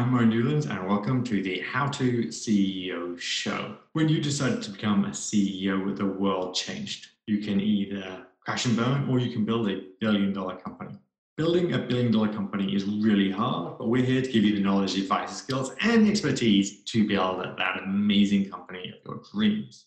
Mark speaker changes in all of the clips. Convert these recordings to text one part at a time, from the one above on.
Speaker 1: I'm Mo Newlands, and welcome to the How to CEO Show. When you decided to become a CEO, the world changed. You can either crash and burn, or you can build a billion dollar company. Building a billion dollar company is really hard, but we're here to give you the knowledge, advice, skills, and expertise to build that amazing company of your dreams.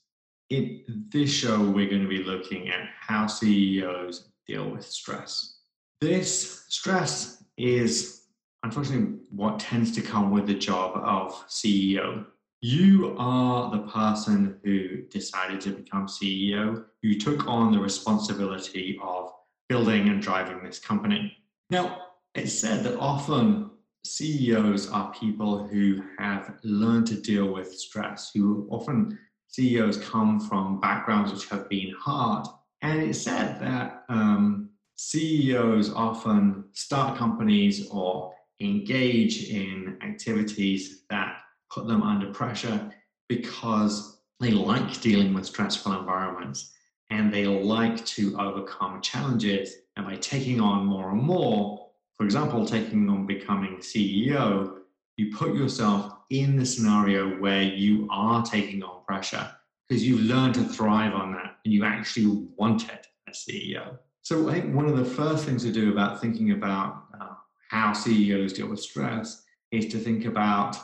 Speaker 1: In this show, we're going to be looking at how CEOs deal with stress. This stress is unfortunately what tends to come with the job of CEO. You are the person who decided to become CEO. You took on the responsibility of building and driving this company. Now, it's said that often CEOs are people who have learned to deal with stress, who often CEOs come from backgrounds which have been hard. And it's said that um, CEOs often start companies or engage in activities that put them under pressure because they like dealing with stressful environments and they like to overcome challenges. And by taking on more and more, for example, taking on becoming CEO, you put yourself in the scenario where you are taking on pressure because you've learned to thrive on that and you actually want it as CEO. So I think one of the first things to do about thinking about uh, how CEOs deal with stress is to think about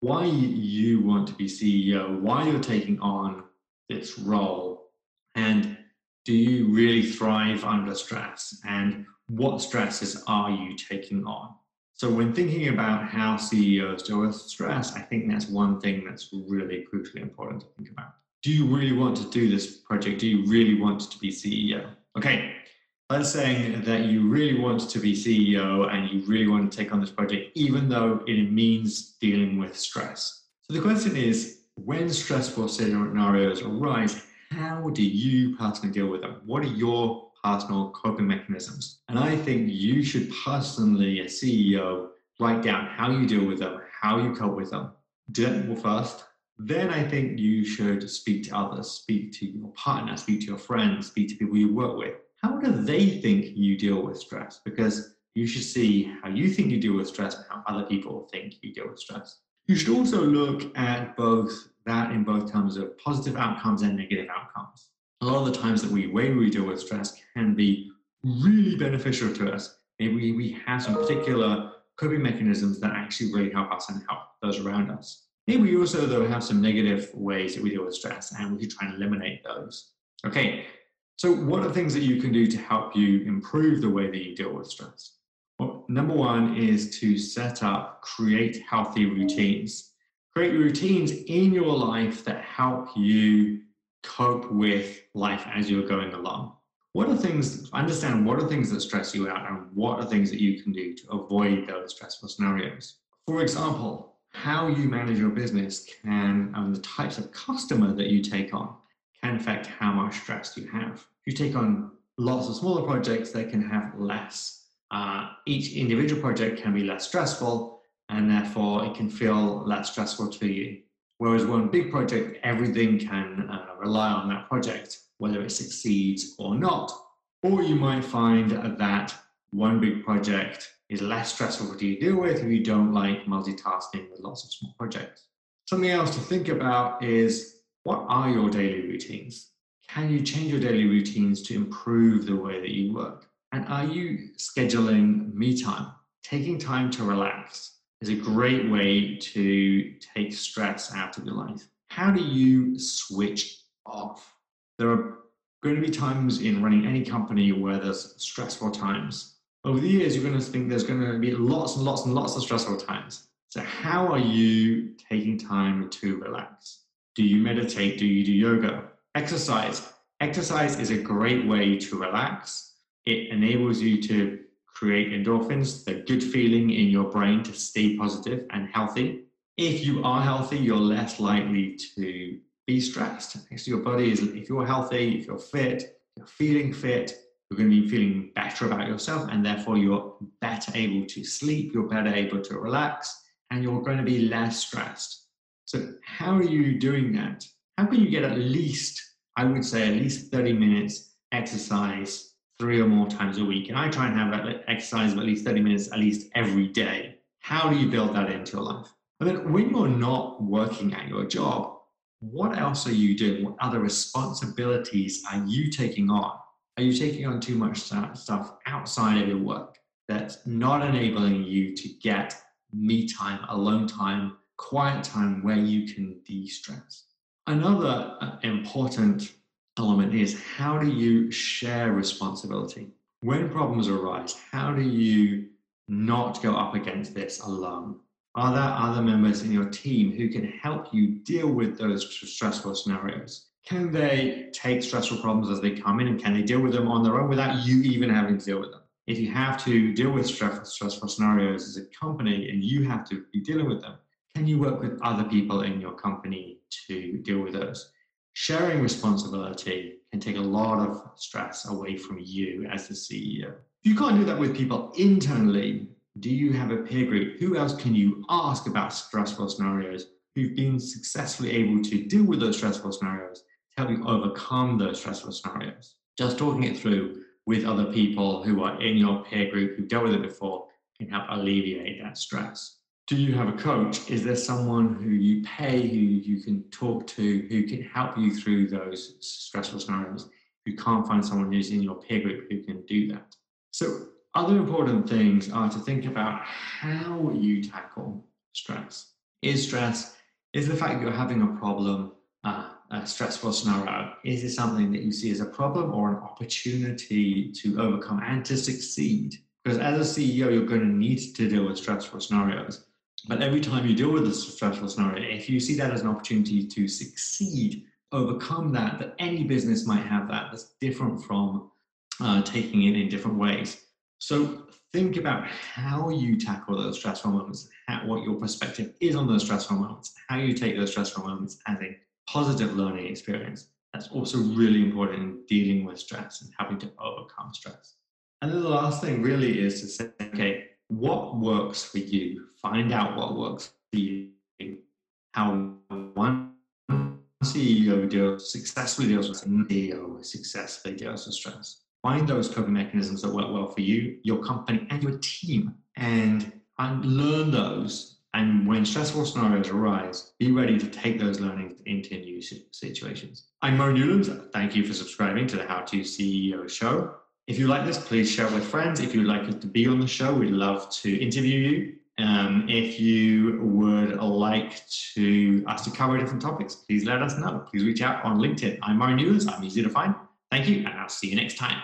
Speaker 1: why you want to be CEO, why you're taking on this role, and do you really thrive under stress? And what stresses are you taking on? So, when thinking about how CEOs deal with stress, I think that's one thing that's really crucially important to think about. Do you really want to do this project? Do you really want to be CEO? Okay, let's saying that you really want to be CEO and you really want to take on this project, even though it means dealing with stress. So the question is when stressful scenarios arise, how do you personally deal with them? What are your personal coping mechanisms? And I think you should personally, as CEO, write down how you deal with them, how you cope with them. Do that first. Then I think you should speak to others, speak to your partner, speak to your friends, speak to people you work with how do they think you deal with stress? Because you should see how you think you deal with stress and how other people think you deal with stress. You should also look at both that in both terms of positive outcomes and negative outcomes. A lot of the times that we way we deal with stress can be really beneficial to us. Maybe we have some particular coping mechanisms that actually really help us and help those around us. Maybe we also though have some negative ways that we deal with stress and we can try and eliminate those. Okay, so, what are things that you can do to help you improve the way that you deal with stress? Well, number one is to set up, create healthy routines. Create routines in your life that help you cope with life as you're going along. What are things, understand what are things that stress you out and what are things that you can do to avoid those stressful scenarios? For example, how you manage your business can, and the types of customer that you take on can affect how much stress you have. If you take on lots of smaller projects, they can have less. Uh, each individual project can be less stressful, and therefore it can feel less stressful to you. Whereas one big project, everything can uh, rely on that project, whether it succeeds or not. Or you might find that one big project is less stressful to deal with if you don't like multitasking with lots of small projects. Something else to think about is what are your daily routines? Can you change your daily routines to improve the way that you work? And are you scheduling me time? Taking time to relax is a great way to take stress out of your life. How do you switch off? There are going to be times in running any company where there's stressful times. Over the years, you're going to think there's going to be lots and lots and lots of stressful times. So, how are you taking time to relax? Do you meditate? Do you do yoga? Exercise. Exercise is a great way to relax. It enables you to create endorphins, the good feeling in your brain to stay positive and healthy. If you are healthy, you're less likely to be stressed. Actually, your body is, if you're healthy, if you're fit, you're feeling fit, you're going to be feeling better about yourself, and therefore you're better able to sleep, you're better able to relax, and you're going to be less stressed. So, how are you doing that? How can you get at least, I would say, at least 30 minutes exercise three or more times a week? And I try and have that exercise of at least 30 minutes at least every day. How do you build that into your life? And then when you're not working at your job, what else are you doing? What other responsibilities are you taking on? Are you taking on too much stuff outside of your work that's not enabling you to get me time, alone time, quiet time where you can de stress? Another uh, important element is how do you share responsibility? When problems arise, how do you not go up against this alone? Are there other members in your team who can help you deal with those stressful scenarios? Can they take stressful problems as they come in and can they deal with them on their own without you even having to deal with them? If you have to deal with stressful scenarios as a company and you have to be dealing with them, can you work with other people in your company to deal with those? Sharing responsibility can take a lot of stress away from you as the CEO. If you can't do that with people internally, do you have a peer group? Who else can you ask about stressful scenarios who've been successfully able to deal with those stressful scenarios to help you overcome those stressful scenarios? Just talking it through with other people who are in your peer group who've dealt with it before can help alleviate that stress do you have a coach? Is there someone who you pay, who you can talk to, who can help you through those stressful scenarios? You can't find someone who's in your peer group who can do that. So, other important things are to think about how you tackle stress. Is stress, is the fact you're having a problem uh, a stressful scenario? Is it something that you see as a problem or an opportunity to overcome and to succeed? Because as a CEO, you're going to need to deal with stressful scenarios. But every time you deal with a stressful scenario, if you see that as an opportunity to succeed, overcome that, that any business might have that, that's different from uh, taking it in different ways. So think about how you tackle those stressful moments, how, what your perspective is on those stressful moments, how you take those stressful moments as a positive learning experience. That's also really important in dealing with stress and having to overcome stress. And then the last thing really is to say, okay, what works for you? Find out what works for you. How one CEO deals successfully deals with CEO successfully deals with stress. Find those coping mechanisms that work well for you, your company, and your team, and, learn those. And when stressful scenarios arise, be ready to take those learnings into new situations. I'm Mo Newlands. Thank you for subscribing to the How to CEO show. If you like this, please share it with friends. If you'd like us to be on the show, we'd love to interview you. Um, if you would like to us to cover different topics, please let us know. Please reach out on LinkedIn. I'm Murray Newlands. I'm easy to find. Thank you, and I'll see you next time.